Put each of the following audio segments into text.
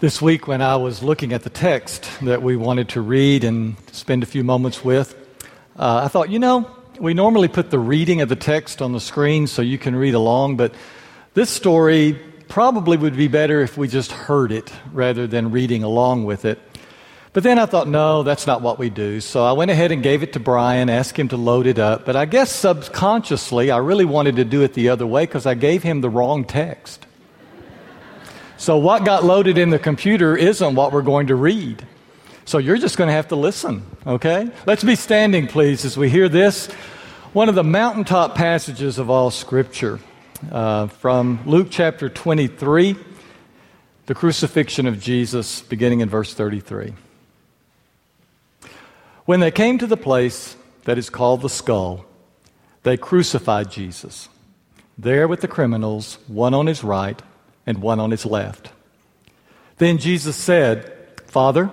This week, when I was looking at the text that we wanted to read and spend a few moments with, uh, I thought, you know, we normally put the reading of the text on the screen so you can read along, but this story probably would be better if we just heard it rather than reading along with it. But then I thought, no, that's not what we do. So I went ahead and gave it to Brian, asked him to load it up. But I guess subconsciously, I really wanted to do it the other way because I gave him the wrong text. So, what got loaded in the computer isn't what we're going to read. So, you're just going to have to listen, okay? Let's be standing, please, as we hear this. One of the mountaintop passages of all Scripture uh, from Luke chapter 23, the crucifixion of Jesus, beginning in verse 33. When they came to the place that is called the skull, they crucified Jesus, there with the criminals, one on his right and one on his left. Then Jesus said, Father,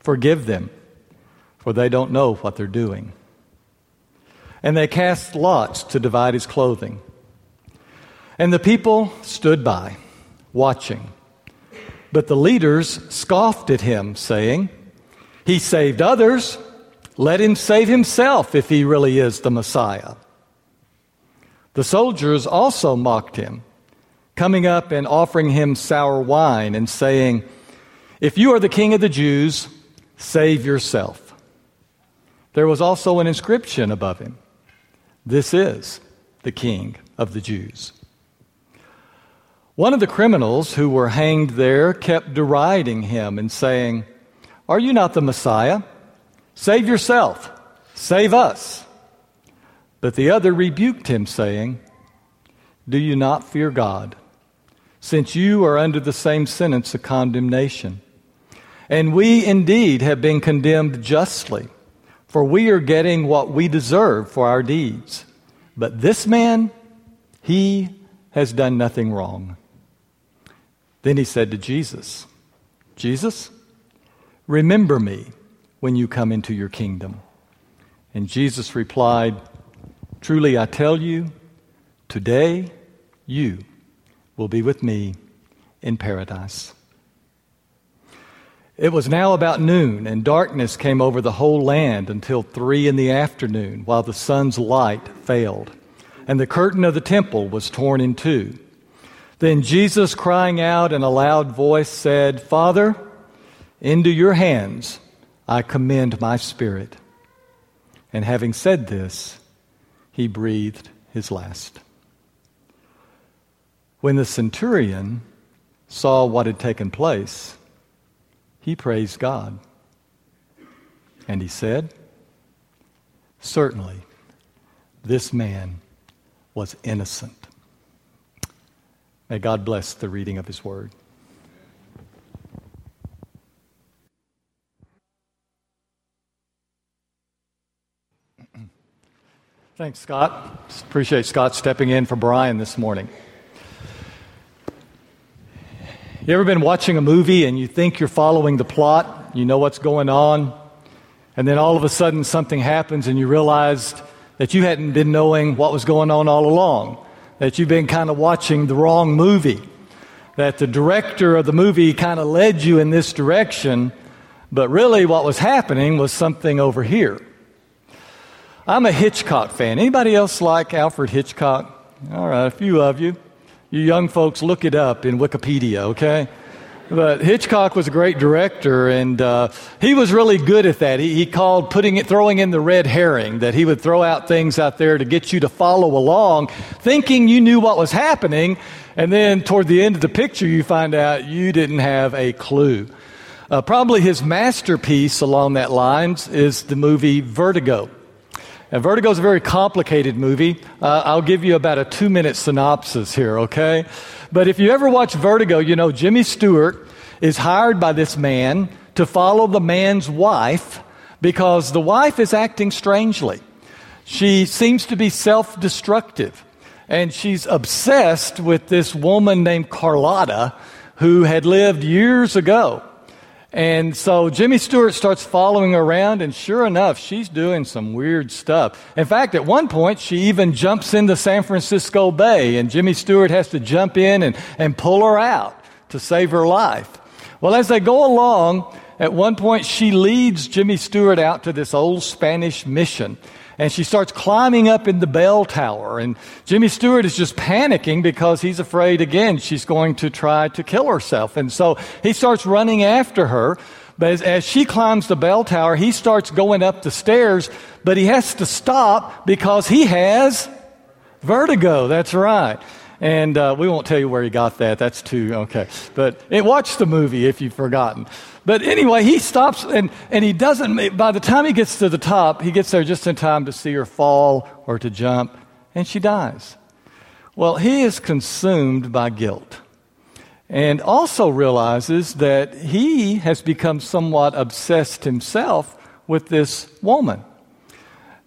forgive them, for they don't know what they're doing. And they cast lots to divide his clothing. And the people stood by, watching. But the leaders scoffed at him, saying, He saved others. Let him save himself if he really is the Messiah. The soldiers also mocked him coming up and offering him sour wine and saying, If you are the king of the Jews, save yourself. There was also an inscription above him This is the king of the Jews. One of the criminals who were hanged there kept deriding him and saying, Are you not the Messiah? Save yourself, save us. But the other rebuked him, saying, Do you not fear God? Since you are under the same sentence of condemnation. And we indeed have been condemned justly, for we are getting what we deserve for our deeds. But this man, he has done nothing wrong. Then he said to Jesus, Jesus, remember me when you come into your kingdom. And Jesus replied, Truly I tell you, today you will be with me in paradise. It was now about noon, and darkness came over the whole land until three in the afternoon, while the sun's light failed, and the curtain of the temple was torn in two. Then Jesus, crying out in a loud voice, said, Father, into your hands I commend my spirit. And having said this, he breathed his last. When the centurion saw what had taken place, he praised God. And he said, Certainly, this man was innocent. May God bless the reading of his word. Thanks, Scott. Appreciate Scott stepping in for Brian this morning. You ever been watching a movie and you think you're following the plot, you know what's going on, and then all of a sudden something happens and you realized that you hadn't been knowing what was going on all along, that you've been kind of watching the wrong movie, that the director of the movie kind of led you in this direction, but really what was happening was something over here. I'm a Hitchcock fan. Anybody else like Alfred Hitchcock? All right, a few of you. You young folks, look it up in Wikipedia, okay? But Hitchcock was a great director, and uh, he was really good at that. He, he called putting it, throwing in the red herring, that he would throw out things out there to get you to follow along, thinking you knew what was happening, and then toward the end of the picture, you find out you didn't have a clue. Uh, probably his masterpiece along that lines is the movie Vertigo. And Vertigo is a very complicated movie. Uh, I'll give you about a two minute synopsis here, okay? But if you ever watch Vertigo, you know Jimmy Stewart is hired by this man to follow the man's wife because the wife is acting strangely. She seems to be self destructive. And she's obsessed with this woman named Carlotta who had lived years ago. And so Jimmy Stewart starts following around, and sure enough, she's doing some weird stuff. In fact, at one point, she even jumps into San Francisco Bay, and Jimmy Stewart has to jump in and, and pull her out to save her life. Well, as they go along, at one point she leads Jimmy Stewart out to this old Spanish mission. And she starts climbing up in the bell tower. And Jimmy Stewart is just panicking because he's afraid again she's going to try to kill herself. And so he starts running after her. But as, as, she climbs the bell tower, he starts going up the stairs, but he has to stop because he has vertigo. That's right. And uh, we won't tell you where he got that. That's too, okay. But watch the movie if you've forgotten. But anyway, he stops and, and he doesn't, by the time he gets to the top, he gets there just in time to see her fall or to jump, and she dies. Well, he is consumed by guilt and also realizes that he has become somewhat obsessed himself with this woman.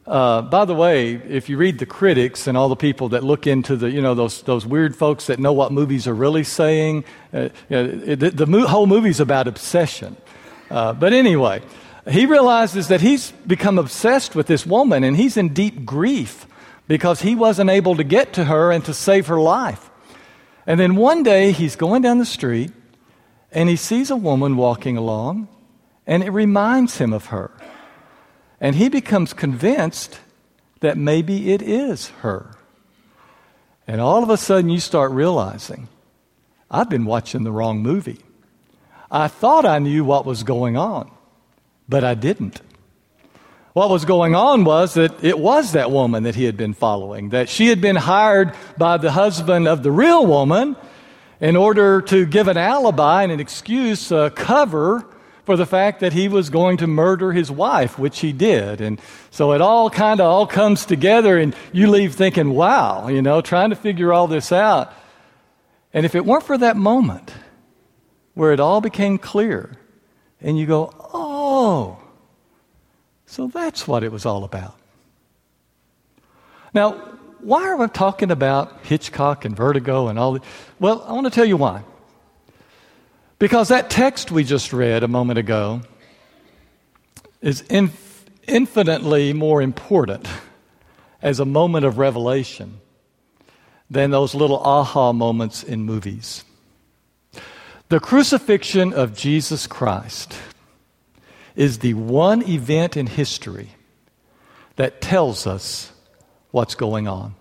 Uh, by the way, if you read the critics and all the people that look into the, you know, those, those weird folks that know what movies are really saying, uh, it, the, the mo- whole movie's about obsession. Uh, but anyway, he realizes that he's become obsessed with this woman and he's in deep grief because he wasn't able to get to her and to save her life. And then one day he's going down the street and he sees a woman walking along and it reminds him of her. And he becomes convinced that maybe it is her. And all of a sudden, you start realizing, I've been watching the wrong movie. I thought I knew what was going on, but I didn't. What was going on was that it was that woman that he had been following, that she had been hired by the husband of the real woman in order to give an alibi and an excuse, uh, cover for the fact that he was going to murder his wife, which he did. And so it all kind of all comes together and you leave thinking, wow, you know, trying to figure all this out. And if it weren't for that moment where it all became clear and you go, oh, so that's what it was all about. Now, why are we talking about Hitchcock and Vertigo and all that? Well, I want to tell you why. Because that text we just read a moment ago is inf- infinitely more important as a moment of revelation than those little aha moments in movies. The crucifixion of Jesus Christ is the one event in history that tells us what's going on.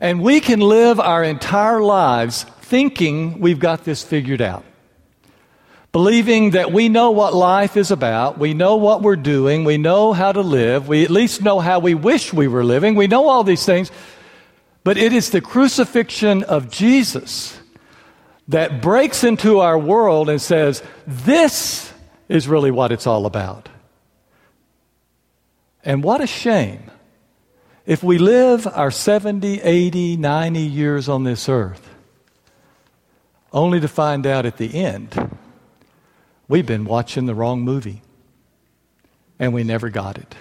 And we can live our entire lives thinking we've got this figured out. Believing that we know what life is about, we know what we're doing, we know how to live, we at least know how we wish we were living, we know all these things. But it is the crucifixion of Jesus that breaks into our world and says, This is really what it's all about. And what a shame if we live our 70, 80, 90 years on this earth only to find out at the end we've been watching the wrong movie. And we never got it,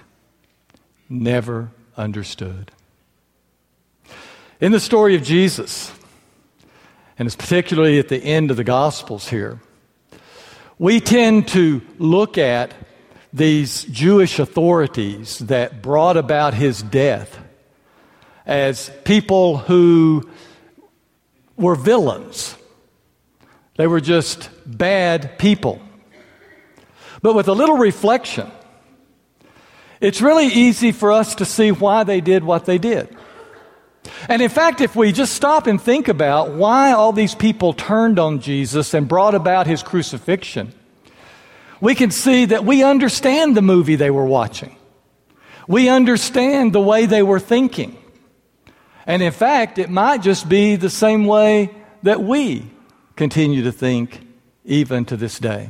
never understood. In the story of Jesus, and it's particularly at the end of the Gospels here, we tend to look at these Jewish authorities that brought about his death as people who were villains they were just bad people. But with a little reflection, it's really easy for us to see why they did what they did. And in fact, if we just stop and think about why all these people turned on Jesus and brought about his crucifixion, we can see that we understand the movie they were watching. We understand the way they were thinking. And in fact, it might just be the same way that we continue to think even to this day.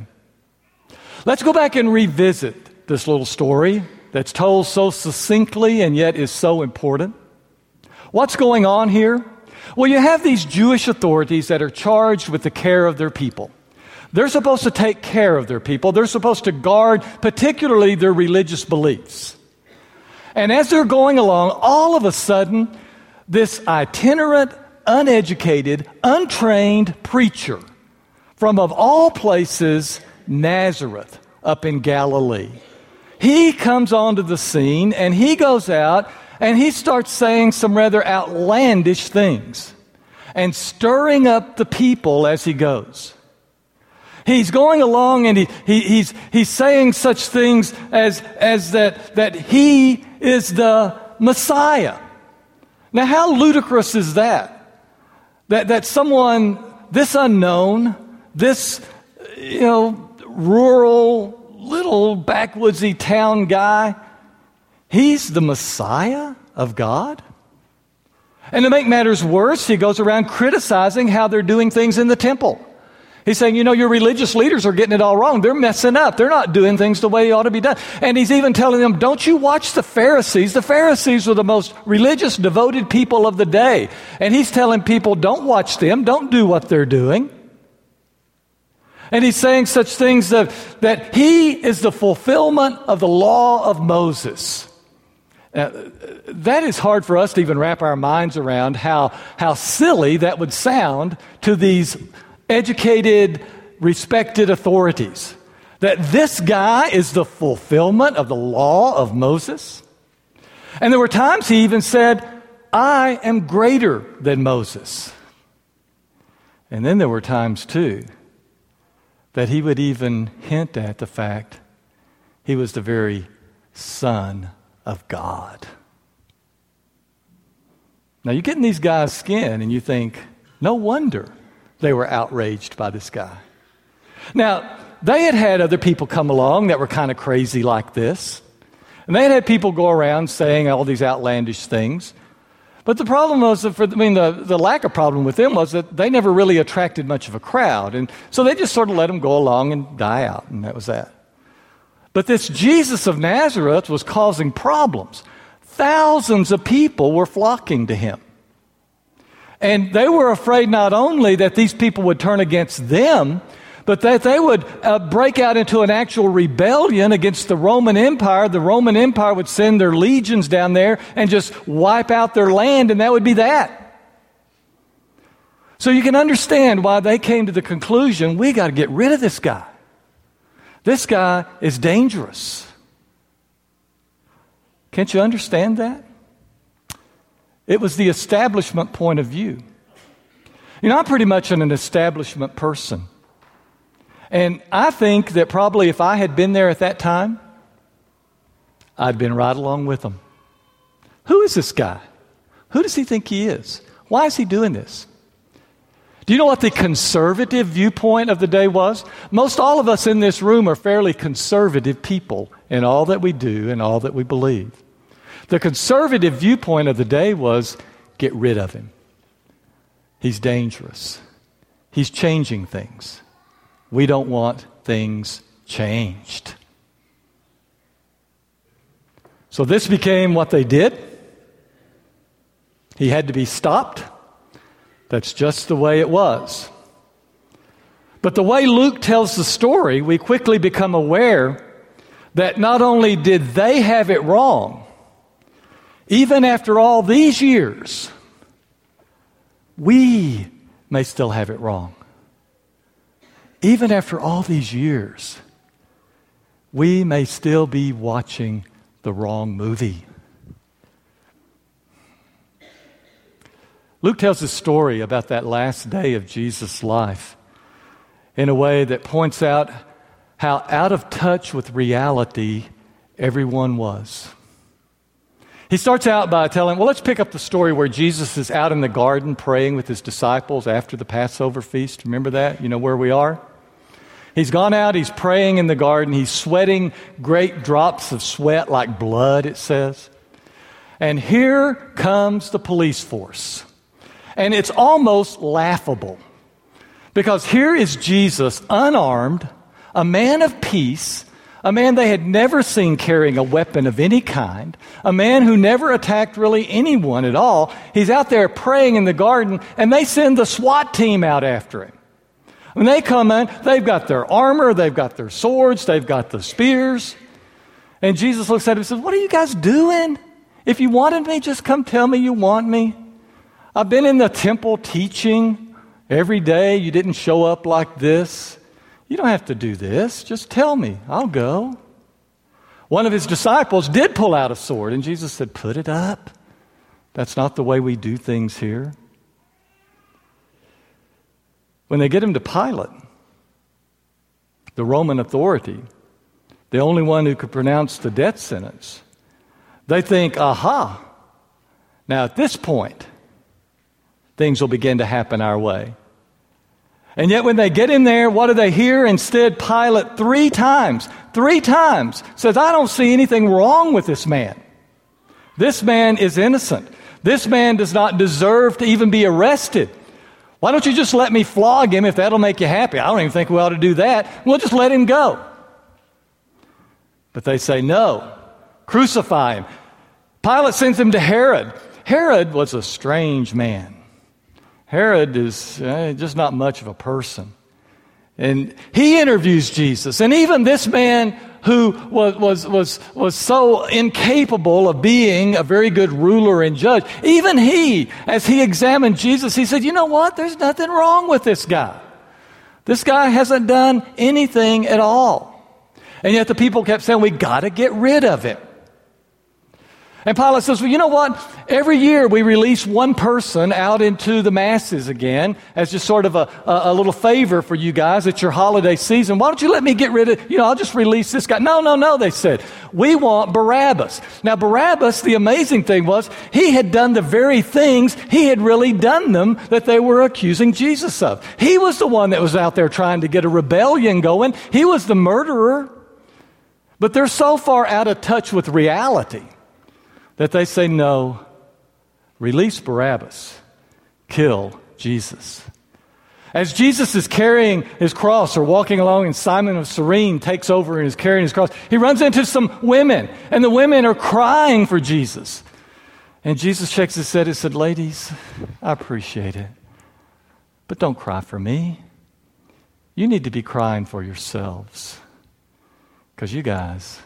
Let's go back and revisit this little story that's told so succinctly and yet is so important. What's going on here? Well, you have these Jewish authorities that are charged with the care of their people. They're supposed to take care of their people. They're supposed to guard, particularly their religious beliefs. And as they're going along, all of a sudden, this itinerant uneducated, untrained preacher from, of all places, Nazareth up in Galilee. He comes onto the scene and he goes out and he starts saying some rather outlandish things and stirring up the people as he goes. He's going along and he, he, he's, he's saying such things as, as that, that he is the Messiah. Now, how ludicrous is that? That, that someone this unknown, this, you know, rural, little backwoodsy town guy, he's the Messiah of God? And to make matters worse, he goes around criticizing how they're doing things in the temple. He's saying, you know, your religious leaders are getting it all wrong. They're messing up. They're not doing things the way they ought to be done. And he's even telling them, don't you watch the Pharisees? The Pharisees were the most religious, devoted people of the day. And he's telling people, don't watch them. Don't do what they're doing. And he's saying such things that, that he is the fulfillment of the law of Moses. Now, that is hard for us to even wrap our minds around how, how silly that would sound to these educated, respected authorities. That this guy is the fulfillment of the law of Moses. And there were times he even said, I am greater than Moses. And then there were times, too, that he would even hint at the fact he was the very Son of God. Now, you get in these guys' skin and you think, no wonder they were outraged by this guy. Now, they had had other people come along that were kind of crazy like this. And they had had people go around saying all these outlandish things. But the problem was, for, I mean, the, the lack of problem with them was that they never really attracted much of a crowd. And so they just sort of let them go along and die out, and that was that. But this Jesus of Nazareth was causing problems. Thousands of people were flocking to him. And they were afraid not only that these people would turn against them, but that they would uh, break out into an actual rebellion against the Roman Empire. The Roman Empire would send their legions down there and just wipe out their land, and that would be that. So you can understand why they came to the conclusion we got to get rid of this guy. This guy is dangerous. Can't you understand that? It was the establishment point of view. You know, I'm pretty much an establishment person. And I think that probably if I had been there at that time, I'd been right along with them. Who is this guy? Who does he think he is? Why is he doing this? Do you know what the conservative viewpoint of the day was? Most all of us in this room are fairly conservative people in all that we do and all that we believe. The conservative viewpoint of the day was get rid of him. He's dangerous. He's changing things. We don't want things changed. So this became what they did. He had to be stopped. That's just the way it was. But the way Luke tells the story, we quickly become aware that not only did they have it wrong, even after all these years, we may still have it wrong. Even after all these years, we may still be watching the wrong movie. Luke tells a story about that last day of Jesus' life in a way that points out how out of touch with reality everyone was. He starts out by telling, well, let's pick up the story where Jesus is out in the garden praying with his disciples after the Passover feast. Remember that? You know where we are? He's gone out, he's praying in the garden, he's sweating great drops of sweat like blood, it says. And here comes the police force. And it's almost laughable because here is Jesus, unarmed, a man of peace, a man they had never seen carrying a weapon of any kind, a man who never attacked really anyone at all. He's out there praying in the garden, and they send the SWAT team out after him. When they come in, they've got their armor, they've got their swords, they've got the spears. And Jesus looks at him and says, What are you guys doing? If you wanted me, just come tell me you want me. I've been in the temple teaching every day. You didn't show up like this. You don't have to do this. Just tell me. I'll go. One of his disciples did pull out a sword, and Jesus said, Put it up. That's not the way we do things here. When they get him to Pilate, the Roman authority, the only one who could pronounce the death sentence, they think, aha, now at this point, things will begin to happen our way. And yet, when they get in there, what do they hear? Instead, Pilate three times, three times says, I don't see anything wrong with this man. This man is innocent. This man does not deserve to even be arrested. Why don't you just let me flog him if that'll make you happy? I don't even think we ought to do that. We'll just let him go. But they say, no, crucify him. Pilate sends him to Herod. Herod was a strange man. Herod is uh, just not much of a person. And he interviews Jesus. And even this man who was, was, was, was so incapable of being a very good ruler and judge, even he, as he examined Jesus, he said, You know what? There's nothing wrong with this guy. This guy hasn't done anything at all. And yet the people kept saying, We got to get rid of him. And Pilate says, Well, you know what? Every year we release one person out into the masses again as just sort of a, a, a, little favor for you guys. It's your holiday season. Why don't you let me get rid of, you know, I'll just release this guy. No, no, no, they said. We want Barabbas. Now, Barabbas, the amazing thing was, he had done the very things, he had really done them that they were accusing Jesus of. He was the one that was out there trying to get a rebellion going, he was the murderer. But they're so far out of touch with reality that they say, no, release Barabbas, kill Jesus. As Jesus is carrying his cross or walking along, and Simon of Cyrene takes over and is carrying his cross, he runs into some women, and the women are crying for Jesus. And Jesus shakes his head and said, Ladies, I appreciate it, but don't cry for me. You need to be crying for yourselves. Because you guys,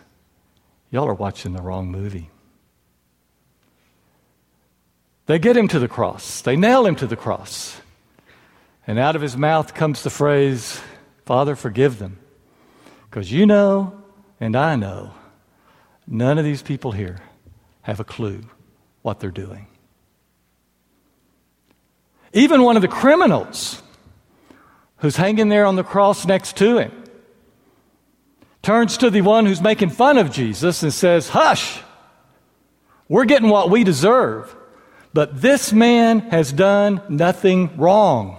y'all are watching the wrong movie. They get him to the cross, they nail him to the cross. And out of his mouth comes the phrase, Father, forgive them. Because you know, and I know, none of these people here have a clue what they're doing. Even one of the criminals who's hanging there on the cross next to him turns to the one who's making fun of Jesus and says, Hush, we're getting what we deserve. But this man has done nothing wrong.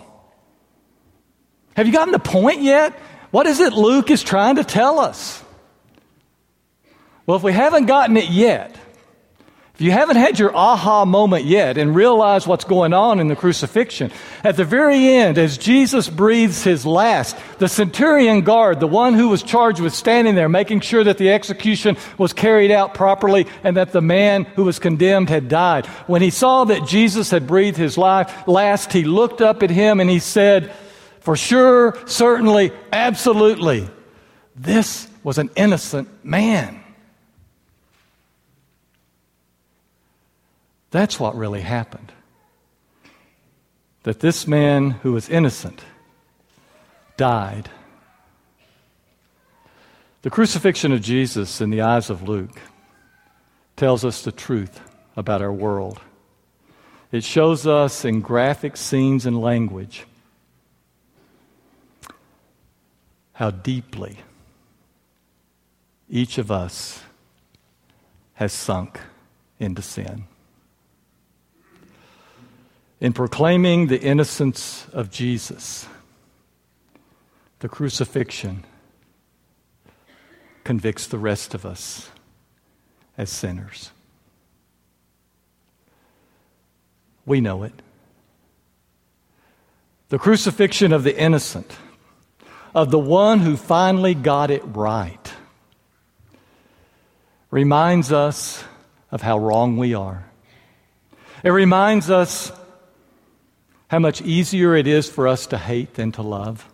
Have you gotten the point yet? What is it Luke is trying to tell us? Well, if we haven't gotten it yet, if you haven't had your aha moment yet and realize what's going on in the crucifixion, at the very end, as Jesus breathes his last, the centurion guard, the one who was charged with standing there, making sure that the execution was carried out properly and that the man who was condemned had died, when he saw that Jesus had breathed his life last, he looked up at him and he said, For sure, certainly, absolutely, this was an innocent man. That's what really happened. That this man who was innocent died. The crucifixion of Jesus in the eyes of Luke tells us the truth about our world. It shows us in graphic scenes and language how deeply each of us has sunk into sin in proclaiming the innocence of Jesus, the crucifixion convicts the rest of us as sinners. We know it. The crucifixion of the innocent, of the one who finally got it right, reminds us of how wrong we are. It reminds us how much easier it is for us to hate than to love.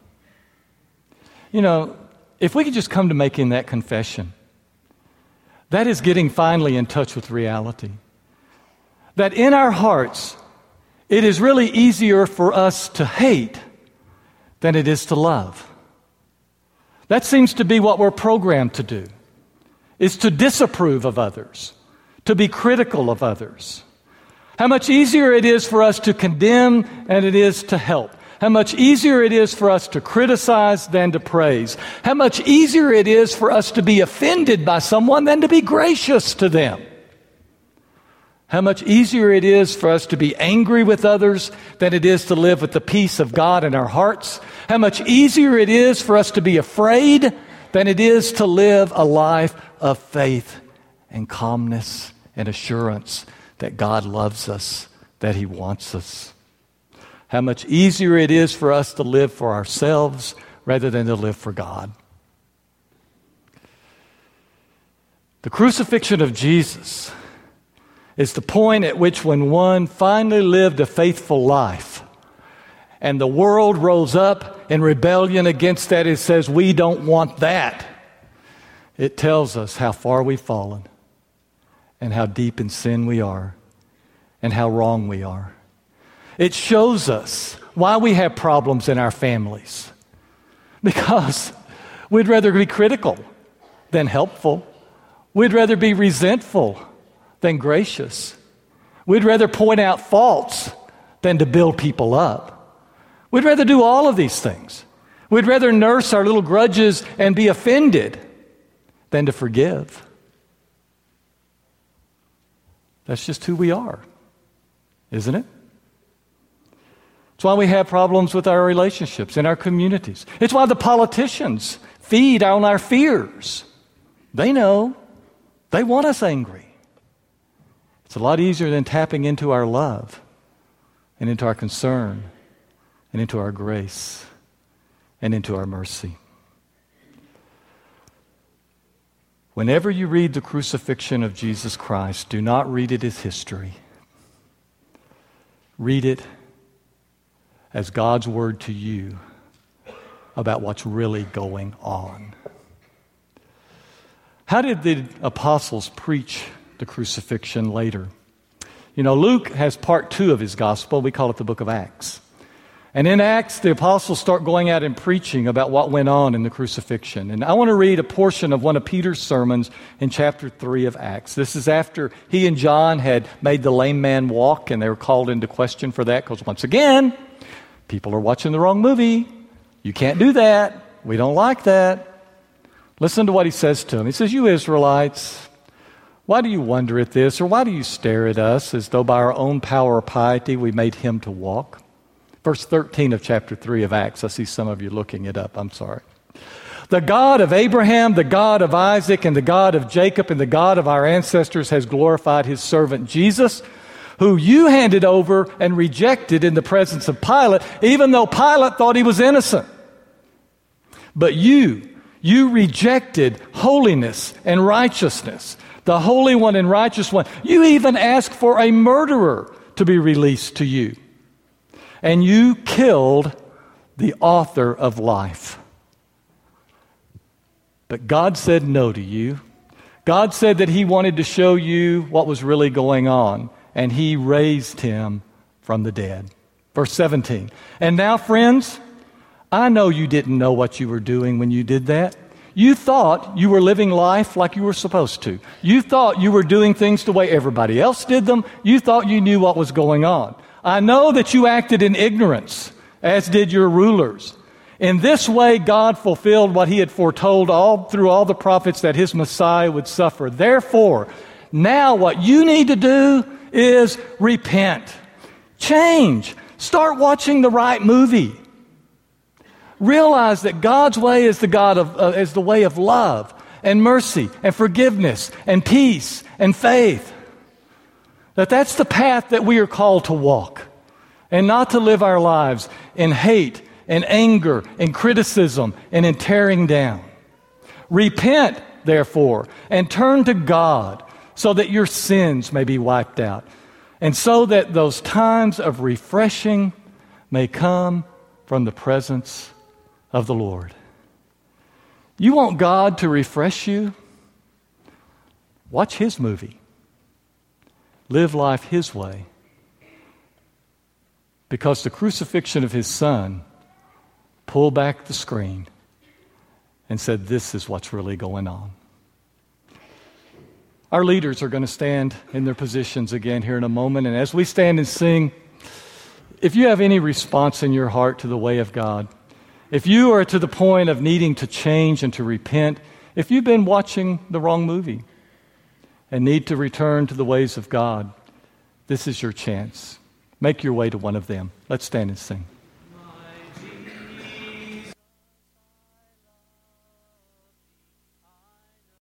You know, if we could just come to making that confession, that is getting finally in touch with reality. That in our hearts, it is really easier for us to hate than it is to love. That seems to be what we're programmed to do, is to disapprove of others, to be critical of others. How much easier it is for us to condemn and it is to help. How much easier it is for us to criticize than to praise. How much easier it is for us to be offended by someone than to be gracious to them. How much easier it is for us to be angry with others than it is to live with the peace of God in our hearts. How much easier it is for us to be afraid than it is to live a life of faith and calmness and assurance that God loves us, that He wants us. How much easier it is for us to live for ourselves rather than to live for God. The crucifixion of Jesus is the point at which, when one finally lived a faithful life and the world rose up in rebellion against that, it says, We don't want that. It tells us how far we've fallen and how deep in sin we are and how wrong we are. It shows us why we have problems in our families. Because we'd rather be critical than helpful. We'd rather be resentful than gracious. We'd rather point out faults than to build people up. We'd rather do all of these things. We'd rather nurse our little grudges and be offended than to forgive. That's just who we are, isn't it? It's why we have problems with our relationships in our communities. It's why the politicians feed on our fears. They know, they want us angry. It's a lot easier than tapping into our love and into our concern and into our grace and into our mercy. Whenever you read the crucifixion of Jesus Christ, do not read it as history. Read it as God's word to you about what's really going on. How did the apostles preach the crucifixion later? You know, Luke has part two of his gospel. We call it the book of Acts. And in Acts, the apostles start going out and preaching about what went on in the crucifixion. And I want to read a portion of one of Peter's sermons in chapter 3 of Acts. This is after he and John had made the lame man walk, and they were called into question for that because, once again, people are watching the wrong movie. You can't do that. We don't like that. Listen to what he says to them. He says, You Israelites, why do you wonder at this, or why do you stare at us as though by our own power or piety we made him to walk? Verse 13 of chapter 3 of Acts. I see some of you looking it up. I'm sorry. The God of Abraham, the God of Isaac, and the God of Jacob, and the God of our ancestors has glorified his servant Jesus, who you handed over and rejected in the presence of Pilate, even though Pilate thought he was innocent. But you, you rejected holiness and righteousness, the Holy One and Righteous One. You even asked for a murderer to be released to you and you killed the author of life. But God said no to you. God said that He wanted to show you what was really going on, and He raised him from the dead. Verse 17. And now, friends, I know you didn't know what you were doing when you did that. You thought you were living life like you were supposed to. You thought you were doing things the way everybody else did them. You thought you knew what was going on. I know that you acted in ignorance, as did your rulers. In this way, God fulfilled what he had foretold all through all the prophets that his Messiah would suffer. Therefore, now what you need to do is repent. Change. Start watching the right movie. Realize that God's way is the God of uh, is the way of love and mercy and forgiveness and peace and faith. That that's the path that we are called to walk and not to live our lives in hate and anger and criticism and in tearing down. Repent, therefore, and turn to God so that your sins may be wiped out and so that those times of refreshing may come from the presence of the Lord. You want God to refresh you? Watch His movie live life His way. Because the crucifixion of His Son pulled back the screen and said, This is what's really going on. Our leaders are going to stand in their positions again here in a moment. And as we stand and sing, if you have any response in your heart to the way of God, if you are to the point of needing to change and to repent, if you've been watching the wrong movie and need to return to the ways of God, this is your chance. Make your way to one of them. Let's stand and sing.